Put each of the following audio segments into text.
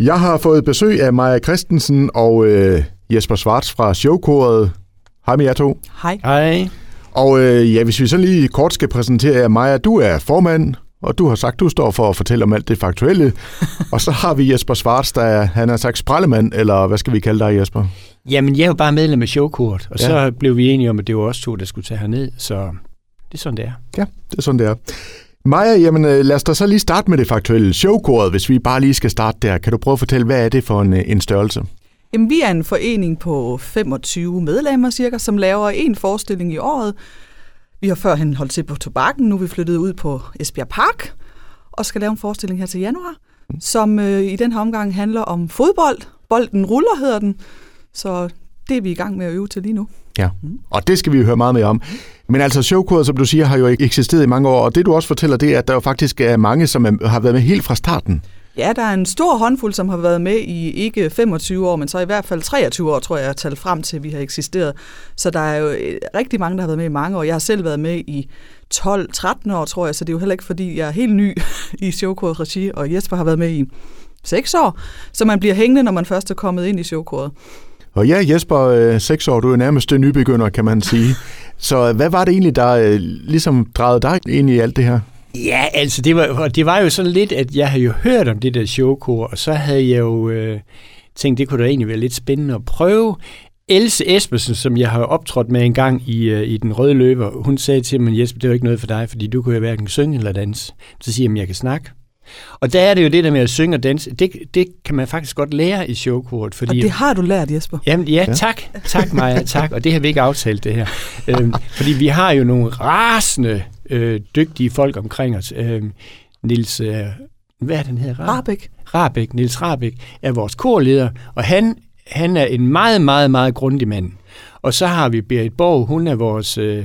Jeg har fået besøg af Maja Christensen og øh, Jesper Svarts fra showkoret. Hej med jer to. Hej. Hej. Og øh, ja, hvis vi så lige kort skal præsentere jer, Maja, du er formand, og du har sagt, du står for at fortælle om alt det faktuelle. og så har vi Jesper Svarts, der er, han er sagt sprallemand, eller hvad skal vi kalde dig, Jesper? Jamen, jeg er jo bare medlem af showkort, og ja. så blev vi enige om, at det var os to, der skulle tage herned, så det er sådan, det er. Ja, det er sådan, det er. Maja, jamen øh, lad os da så lige starte med det faktuelle showkoret, hvis vi bare lige skal starte der. Kan du prøve at fortælle, hvad er det for en, øh, en størrelse? Jamen, vi er en forening på 25 medlemmer cirka, som laver en forestilling i året. Vi har førhen holdt til på Tobakken, nu er vi flyttet ud på Esbjerg Park og skal lave en forestilling her til januar, som øh, i den her omgang handler om fodbold. Bolden ruller, hedder den. Så det er vi i gang med at øve til lige nu. Ja, og det skal vi høre meget mere om. Men altså, showkoder, som du siger, har jo ikke eksisteret i mange år, og det du også fortæller, det er, at der jo faktisk er mange, som er, har været med helt fra starten. Ja, der er en stor håndfuld, som har været med i ikke 25 år, men så i hvert fald 23 år, tror jeg, jeg talt frem til, at vi har eksisteret. Så der er jo øh, rigtig mange, der har været med i mange år. Jeg har selv været med i 12-13 år, tror jeg, så det er jo heller ikke, fordi jeg er helt ny i showkodet regi, og Jesper har været med i 6 år, så man bliver hængende, når man først er kommet ind i showkodet. Og ja, Jesper, øh, seks år, du er nærmest nybegynder, kan man sige. Så øh, hvad var det egentlig, der øh, ligesom drejede dig ind i alt det her? Ja, altså, det var, det var jo sådan lidt, at jeg havde jo hørt om det der showkor, og så havde jeg jo øh, tænkt, det kunne da egentlig være lidt spændende at prøve. Else Espersen, som jeg har optrådt med en gang i, øh, i Den Røde Løber, hun sagde til mig, Jesper, det var ikke noget for dig, fordi du kunne jo hverken synge eller danse. Så siger jeg, at jeg kan snakke. Og der er det jo det der med at synge og danse, det, det kan man faktisk godt lære i showkoret. Fordi, Og det har du lært, Jesper. Jamen ja, Ja. tak. Tak Maja, tak. Og det har vi ikke aftalt det her. Øhm, fordi vi har jo nogle rasende øh, dygtige folk omkring os. Øhm, Nils, øh, hvad er den hedder? Ra- Rabeck. Rabæk, Nils Rabæk, er vores korleder, og han, han er en meget, meget, meget grundig mand. Og så har vi Berit Borg, hun er vores øh,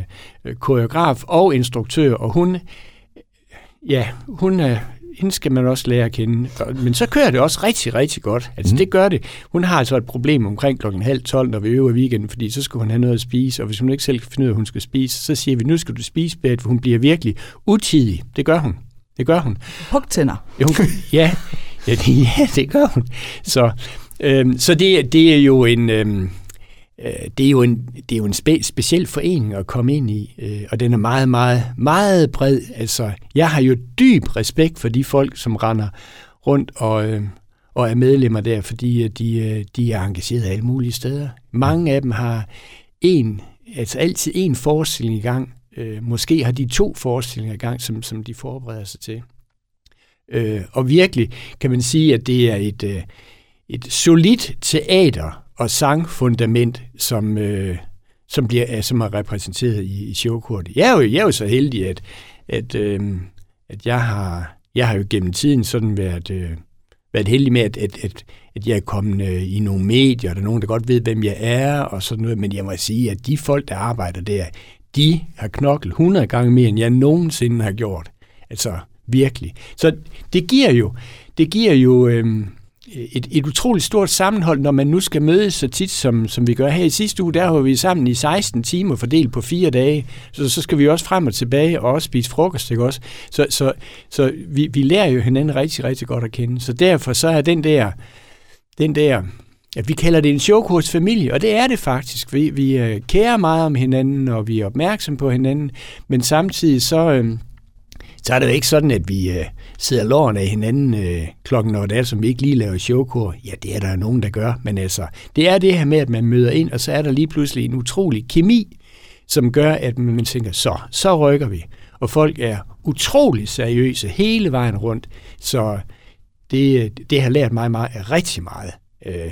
koreograf og instruktør, og hun, ja, hun er, hende skal man også lære at kende. Men så kører det også rigtig, rigtig godt. Altså mm. det gør det. Hun har altså et problem omkring klokken halv tolv, når vi øver i weekenden, fordi så skal hun have noget at spise, og hvis hun ikke selv kan finde ud af, at hun skal spise, så siger vi, nu skal du spise, Berit, for hun bliver virkelig utidig. Det gør hun. Det gør hun. Hugtænder. Jo, ja, ja, det, ja, det gør hun. Så, øhm, så det, det er jo en... Øhm, øh, Øh, det er jo en, det er jo en spe, speciel forening at komme ind i, øh, og den er meget, meget, meget bred. Altså, jeg har jo dyb respekt for de folk, som render rundt og, øh, og er medlemmer der, fordi øh, de, øh, de er engageret alle mulige steder. Mange af dem har en, altså altid en forestilling i gang. Øh, måske har de to forestillinger i gang, som, som de forbereder sig til. Øh, og virkelig kan man sige, at det er et, et solidt teater- og sangfundament, som, øh, som, bliver, øh, som er repræsenteret i, i showkortet. Jeg er, jo, jeg er jo så heldig, at, at, øh, at jeg, har, jeg har jo gennem tiden sådan været, øh, været heldig med, at, at, at, at jeg er kommet øh, i nogle medier, og der er nogen, der godt ved, hvem jeg er, og sådan noget. Men jeg må sige, at de folk, der arbejder der, de har knoklet 100 gange mere, end jeg nogensinde har gjort. Altså virkelig. Så det giver jo, det giver jo øh, et, et utroligt stort sammenhold, når man nu skal mødes så tit, som, som vi gør her i sidste uge. Der var vi sammen i 16 timer fordelt på fire dage. Så, så skal vi også frem og tilbage og også spise frokost, ikke også? Så, så, så vi, vi lærer jo hinanden rigtig, rigtig godt at kende. Så derfor så er den der, den der Ja, vi kalder det en showkursfamilie, og det er det faktisk. Vi, vi øh, kærer meget om hinanden, og vi er opmærksom på hinanden, men samtidig så, øh, så er det jo ikke sådan, at vi øh, sidder lårene af hinanden øh, klokken, når det er, som vi ikke lige laver showkor. Ja, det er der nogen, der gør, men altså, det er det her med, at man møder ind, og så er der lige pludselig en utrolig kemi, som gør, at man man tænker, så, så rykker vi. Og folk er utrolig seriøse hele vejen rundt, så det, øh, det har lært mig meget, rigtig meget. Øh,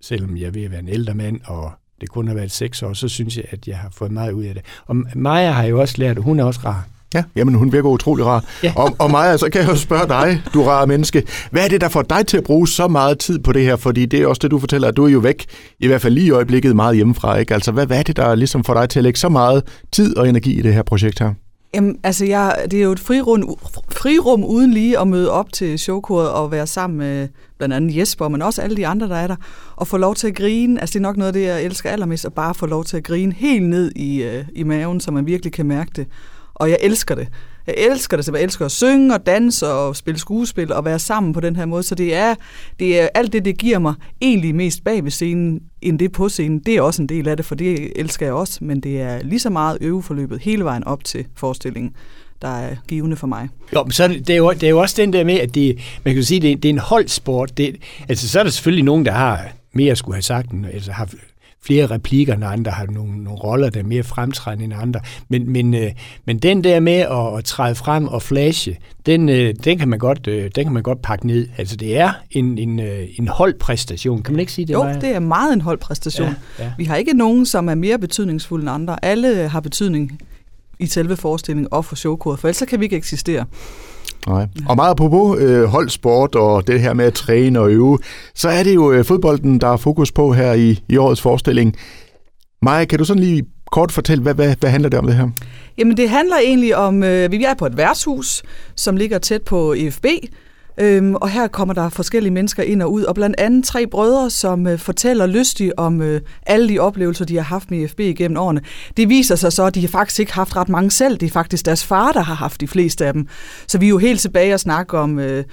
selvom jeg er ved at være en ældre mand, og det kun har været seks år, så synes jeg, at jeg har fået meget ud af det. Og Maja har jo også lært, at hun er også rar. Ja, jamen hun virker utrolig rar. Ja. Og, og Maja, så kan jeg jo spørge dig, du rar menneske. Hvad er det, der får dig til at bruge så meget tid på det her? Fordi det er også det, du fortæller, at du er jo væk, i hvert fald lige i øjeblikket, meget hjemmefra. Ikke? Altså, hvad, hvad er det, der ligesom får dig til at lægge så meget tid og energi i det her projekt her? Jamen, altså, jeg, det er jo et frirum, frirum uden lige at møde op til showkoret og være sammen med blandt andet Jesper, men også alle de andre, der er der, og få lov til at grine. Altså, det er nok noget af det, jeg elsker allermest, at bare få lov til at grine helt ned i, øh, i maven, så man virkelig kan mærke det. Og jeg elsker det. Jeg elsker det, så jeg elsker at synge og danse og spille skuespil og være sammen på den her måde. Så det er, det er alt det, det giver mig egentlig mest bag ved scenen, end det på scenen. Det er også en del af det, for det elsker jeg også, men det er lige så meget øveforløbet hele vejen op til forestillingen der er givende for mig. Jo, men så det, det, er jo, det er jo også den der med, at det, man kan sige, det, det er en holdsport. Det, altså, så er der selvfølgelig nogen, der har mere at skulle have sagt, altså har flere replikker end andre, har nogle, nogle roller, der er mere fremtrædende end andre. Men, men, øh, men den der med at, at træde frem og flashe, den, øh, den, kan man godt, øh, den kan man godt pakke ned. Altså det er en, en, øh, en holdpræstation. Kan man ikke sige det? Jo, Maja? det er meget en holdpræstation. Ja, ja. Vi har ikke nogen, som er mere betydningsfulde end andre. Alle har betydning i selve forestillingen og for showkodet, for ellers kan vi ikke eksistere. Nej. Og meget på øh, holdsport og det her med at træne og øve, så er det jo øh, fodbolden, der er fokus på her i, i årets forestilling. Maja, kan du sådan lige kort fortælle, hvad, hvad, hvad handler det om det her? Jamen det handler egentlig om, øh, vi er på et værtshus, som ligger tæt på EFB, Øhm, og her kommer der forskellige mennesker ind og ud, og blandt andet tre brødre, som øh, fortæller lystigt om øh, alle de oplevelser, de har haft med IFB gennem årene. Det viser sig så, at de har faktisk ikke haft ret mange selv. Det er faktisk deres far, der har haft de fleste af dem. Så vi er jo helt tilbage og snakker om... Øh,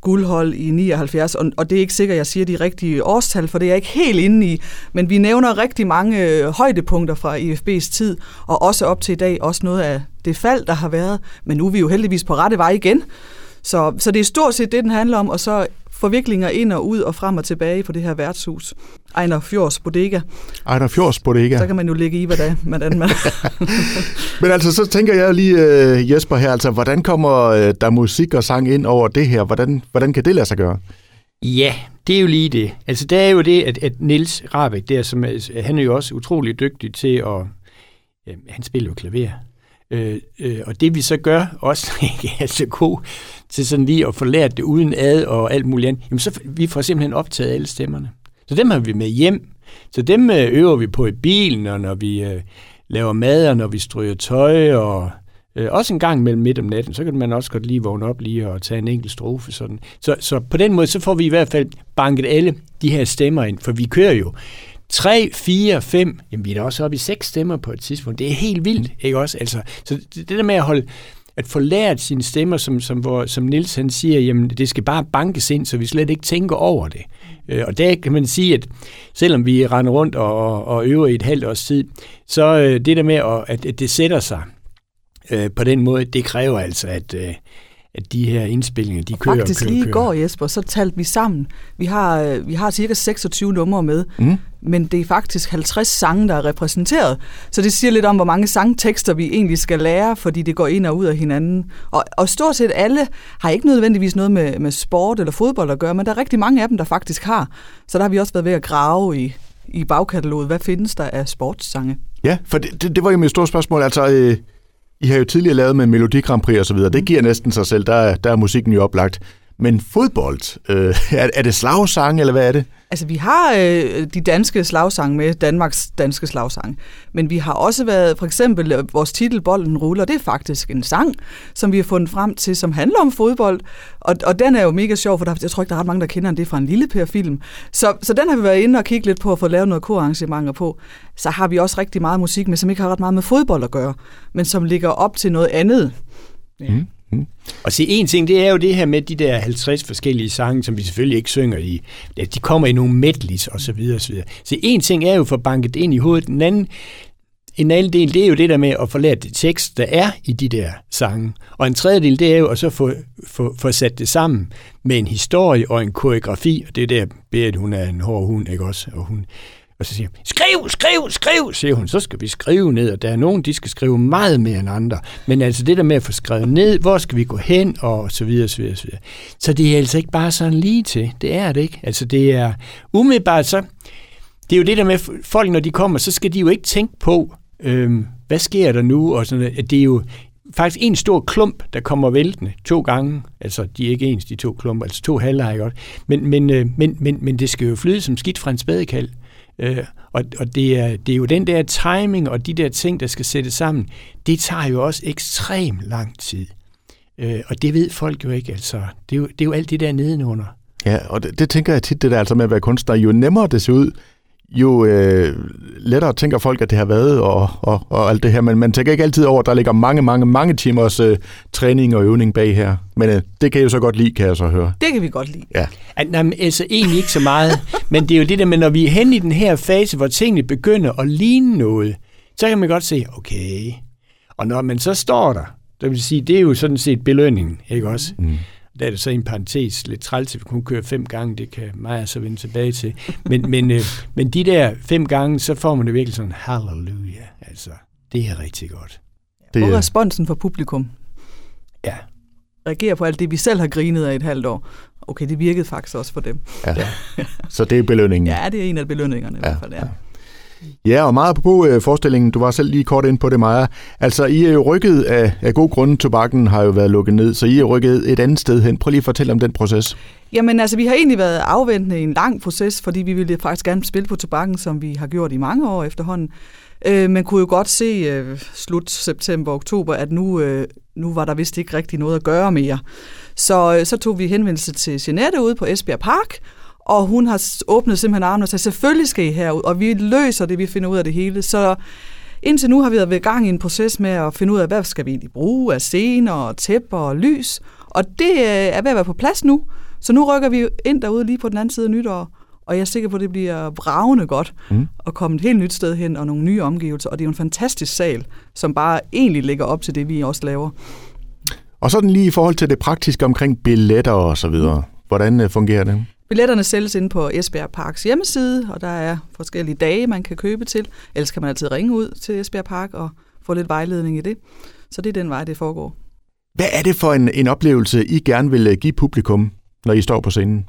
guldhold i 79, og, og det er ikke sikkert, at jeg siger de rigtige årstal, for det er jeg ikke helt inde i, men vi nævner rigtig mange øh, højdepunkter fra IFB's tid, og også op til i dag, også noget af det fald, der har været, men nu er vi jo heldigvis på rette vej igen, så, så det er stort set det, den handler om, og så forviklinger ind og ud og frem og tilbage på det her værtshus. Ejner Fjords Bodega. Ejner Fjords Bodega. Så kan man jo ligge i, hvordan man... man Men altså, så tænker jeg lige, uh, Jesper her, altså, hvordan kommer uh, der musik og sang ind over det her? Hvordan, hvordan kan det lade sig gøre? Ja, det er jo lige det. Altså, det er jo det, at, at Nils Rabeck, der, som, han er jo også utrolig dygtig til at... Ja, han spiller jo klaver. Øh, øh, og det vi så gør, også ikke er så god til sådan lige at få lært det uden ad og alt muligt andet, jamen så vi får simpelthen optaget alle stemmerne. Så dem har vi med hjem. Så dem øh, øver vi på i bilen, og når vi øh, laver mad, og når vi stryger tøj, og øh, også en gang mellem midt om natten, så kan man også godt lige vågne op lige og tage en enkelt strofe. Sådan. Så, så på den måde, så får vi i hvert fald banket alle de her stemmer ind, for vi kører jo 3, 4, 5, jamen vi er da også oppe i seks stemmer på et tidspunkt. Det er helt vildt, ikke også? Altså, så det der med at holde, at få lært sine stemmer, som, som, hvor, som Nils han siger, jamen det skal bare bankes ind, så vi slet ikke tænker over det. Øh, og der kan man sige, at selvom vi render rundt og, og øver i et halvt års tid, så øh, det der med, at, at det sætter sig øh, på den måde, det kræver altså, at, at de her indspillinger, de og kører faktisk kører, lige i går, Jesper, så talte vi sammen. Vi har, øh, vi har cirka 26 numre med, mm. men det er faktisk 50 sange, der er repræsenteret. Så det siger lidt om, hvor mange sangtekster vi egentlig skal lære, fordi det går ind og ud af hinanden. Og, og stort set alle har ikke nødvendigvis noget med, med sport eller fodbold at gøre, men der er rigtig mange af dem, der faktisk har. Så der har vi også været ved at grave i, i bagkataloget. Hvad findes der af sportssange? Ja, for det, det, det var jo mit store spørgsmål. Altså, øh i har jo tidligere lavet med Melodi Grand Prix og så videre. Det giver næsten sig selv. Der, der er musikken jo oplagt. Men fodbold, øh, er, er det slagsang, eller hvad er det? Altså, vi har øh, de danske slagsange med, Danmarks danske slagsange. Men vi har også været, for eksempel, øh, vores titel Bolden ruller, det er faktisk en sang, som vi har fundet frem til, som handler om fodbold. Og, og den er jo mega sjov, for der, jeg tror ikke, der er ret mange, der kender den. Det er fra en lille Per-film. Så, så den har vi været inde og kigge lidt på og få lavet noget korarrangementer på. Så har vi også rigtig meget musik med, som ikke har ret meget med fodbold at gøre, men som ligger op til noget andet. Ja. Mm. Mm. Og se, en ting, det er jo det her med de der 50 forskellige sange, som vi selvfølgelig ikke synger i. De kommer i nogle medleys og så videre, og så videre. Så en ting er jo for banket ind i hovedet. Den anden, en anden del, det er jo det der med at få lært det tekst, der er i de der sange. Og en tredje del, det er jo at så få, få, få sat det sammen med en historie og en koreografi. Og det er der, Berit, hun er en hård hund, ikke også? Og hun, og så siger hun, skriv, skriv, skriv, siger hun. Så skal vi skrive ned, og der er nogen, de skal skrive meget mere end andre. Men altså det der med at få skrevet ned, hvor skal vi gå hen, og så videre, så videre, så videre. Så det er altså ikke bare sådan lige til. Det er det ikke. Altså det er umiddelbart så, det er jo det der med, folk når de kommer, så skal de jo ikke tænke på, øhm, hvad sker der nu, og sådan noget. Det er jo faktisk en stor klump, der kommer væltende to gange. Altså, de er ikke ens, de to klumper, altså to halvleje godt. Men, men, øh, men, men, men det skal jo flyde som skidt fra en spadekald. Øh, og og det, er, det er jo den der timing og de der ting, der skal sættes sammen, det tager jo også ekstremt lang tid. Øh, og det ved folk jo ikke, altså. Det er jo, det er jo alt det der nedenunder. Ja, og det, det tænker jeg tit, det der altså med at være kunstner. Jo nemmere det ser ud, jo øh, lettere tænker folk, at det har været og, og, og alt det her, men man tænker ikke altid over, at der ligger mange, mange, mange timers øh, træning og øvning bag her. Men øh, det kan jeg jo så godt lide, kan jeg så høre. Det kan vi godt lide. Ja. At, nej, men altså egentlig ikke så meget, men det er jo det der med, når vi er hen i den her fase, hvor tingene begynder at ligne noget, så kan man godt se, okay. Og når man så står der, det vil sige, det er jo sådan set belønningen, ikke også? Mm. Der er det så en parentes lidt træls, at vi kun kører fem gange, det kan mig så vende tilbage til. Men, men, øh, men de der fem gange, så får man det virkelig sådan, halleluja, altså, det er rigtig godt. Det, Og øh, responsen fra publikum Ja, reagerer på alt det, vi selv har grinet af et halvt år. Okay, det virkede faktisk også for dem. ja. Så det er belønningen. Ja, det er en af belønningerne i Ja, hvert fald. Ja. ja. Ja, og meget på øh, forestillingen, du var selv lige kort ind på det, Maja. Altså, I er jo rykket af, af god grund, tobakken har jo været lukket ned, så I er rykket et andet sted hen. Prøv lige at fortælle om den proces. Jamen altså, vi har egentlig været afventende i en lang proces, fordi vi ville faktisk gerne spille på tobakken, som vi har gjort i mange år efterhånden. Øh, man kunne jo godt se øh, slut september, oktober, at nu, øh, nu var der vist ikke rigtig noget at gøre mere. Så, øh, så tog vi henvendelse til Jeanette ude på Esbjerg Park, og hun har åbnet simpelthen armene og sagt, selvfølgelig skal I herud, og vi løser det, vi finder ud af det hele. Så indtil nu har vi været i gang i en proces med at finde ud af, hvad skal vi egentlig bruge af scener, og tæpper og lys. Og det øh, er ved at være på plads nu. Så nu rykker vi ind derude lige på den anden side af nytår, og jeg er sikker på, at det bliver bravende godt Mm. at komme et helt nyt sted hen og nogle nye omgivelser. Og det er jo en fantastisk sal, som bare egentlig ligger op til det, vi også laver. Og sådan lige i forhold til det praktiske omkring billetter og så videre. Hvordan øh, fungerer det? Billetterne sælges inde på Esbjerg Parks hjemmeside, og der er forskellige dage, man kan købe til. Ellers kan man altid ringe ud til Esbjerg Park og få lidt vejledning i det. Så det er den vej, det foregår. Hvad er det for en, en oplevelse, I gerne vil øh, give publikum, når I står på scenen?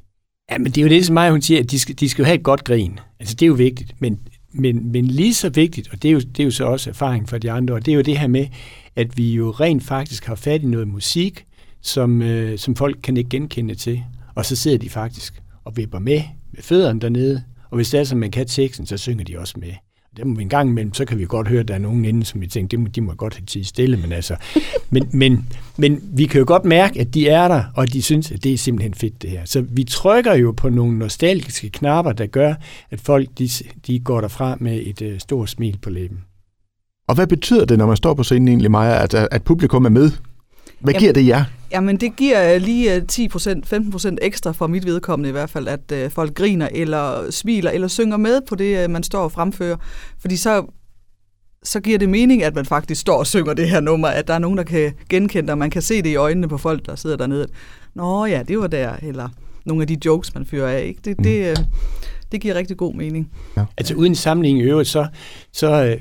Ja, men det er jo det, som mig hun siger, at de skal, de skal jo have et godt grin. Altså, det er jo vigtigt. Men, men, men lige så vigtigt, og det er, jo, det er jo så også erfaring fra de andre, og det er jo det her med, at vi jo rent faktisk har fat i noget musik, som, øh, som folk kan ikke genkende til. Og så sidder de faktisk og vipper med med fødderne dernede, og hvis det er, som man kan teksten, så synger de også med. Det må vi en gang imellem, så kan vi godt høre, at der er nogen inden, som vi tænker, det må, de må godt have tid stille, men altså, men, men, men vi kan jo godt mærke, at de er der, og at de synes, at det er simpelthen fedt det her. Så vi trykker jo på nogle nostalgiske knapper, der gør, at folk de, de går derfra med et øh, stort smil på læben. Og hvad betyder det, når man står på scenen egentlig, Maja, at, at publikum er med? Hvad Jamen- giver det jer? Jamen, det giver øh, lige øh, 10%, 15% ekstra for mit vedkommende i hvert fald, at øh, folk griner eller smiler eller synger med på det, øh, man står og fremfører. Fordi så, så giver det mening, at man faktisk står og synger det her nummer, at der er nogen, der kan genkende det, og man kan se det i øjnene på folk, der sidder dernede. Nå ja, det var der, eller nogle af de jokes, man fyrer af. Ikke? Det, det, øh, det giver rigtig god mening. Altså uden sammenligning i øvrigt, så, så øh,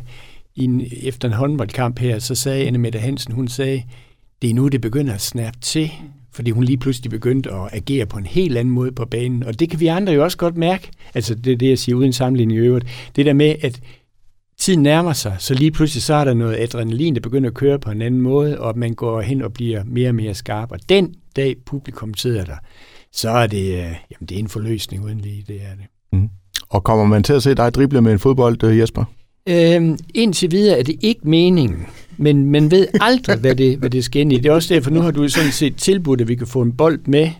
i en, efter en håndboldkamp her, så sagde Anne Mette Hansen, hun sagde, det er nu, det begynder at snappe til, fordi hun lige pludselig begyndte at agere på en helt anden måde på banen. Og det kan vi andre jo også godt mærke. Altså det er det, jeg siger uden sammenligning i øvrigt. Det der med, at tiden nærmer sig, så lige pludselig så er der noget adrenalin, der begynder at køre på en anden måde, og man går hen og bliver mere og mere skarp. Og den dag publikum sidder der, så er det, øh, jamen det er en forløsning uden lige, det er det. Og kommer man til at se dig drible med en fodbold, øh, Jesper? Øhm, indtil videre er det ikke meningen, men man ved aldrig, hvad det, hvad det skal ind i. Det er også derfor, nu har du sådan set tilbudt, at vi kan få en bold med,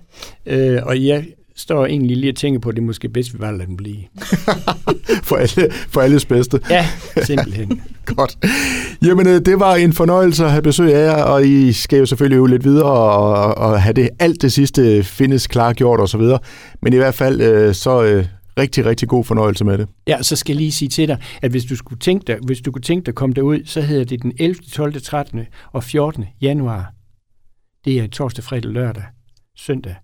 øh, og jeg står egentlig lige og tænker på, at det er måske bedst, vi bare lader den blive. For, alle, for alles bedste. Ja, simpelthen. Godt. Jamen, øh, det var en fornøjelse at have besøg af jer, og I skal jo selvfølgelig øve lidt videre og, og have det alt det sidste findes klargjort og så videre. Men i hvert fald øh, så øh, rigtig, rigtig god fornøjelse med det. Ja, så skal jeg lige sige til dig, at hvis du, skulle tænke dig, hvis du kunne tænke dig at komme derud, så hedder det den 11., 12., 13. og 14. januar. Det er torsdag, fredag, lørdag, søndag.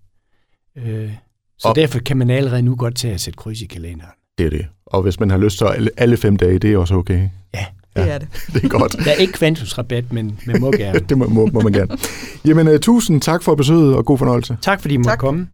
Øh, så Og- derfor kan man allerede nu godt tage og sætte kryds i kalenderen. Det er det. Og hvis man har lyst, så alle, alle fem dage, det er også okay. Ja, Det Ja. er det. Det er godt. der er ikke kvantumsrabat, men man må gerne. det må, må, må man gerne. Jamen, uh, tusind tak for besøget, og god fornøjelse. Tak fordi I måtte Tak. komme.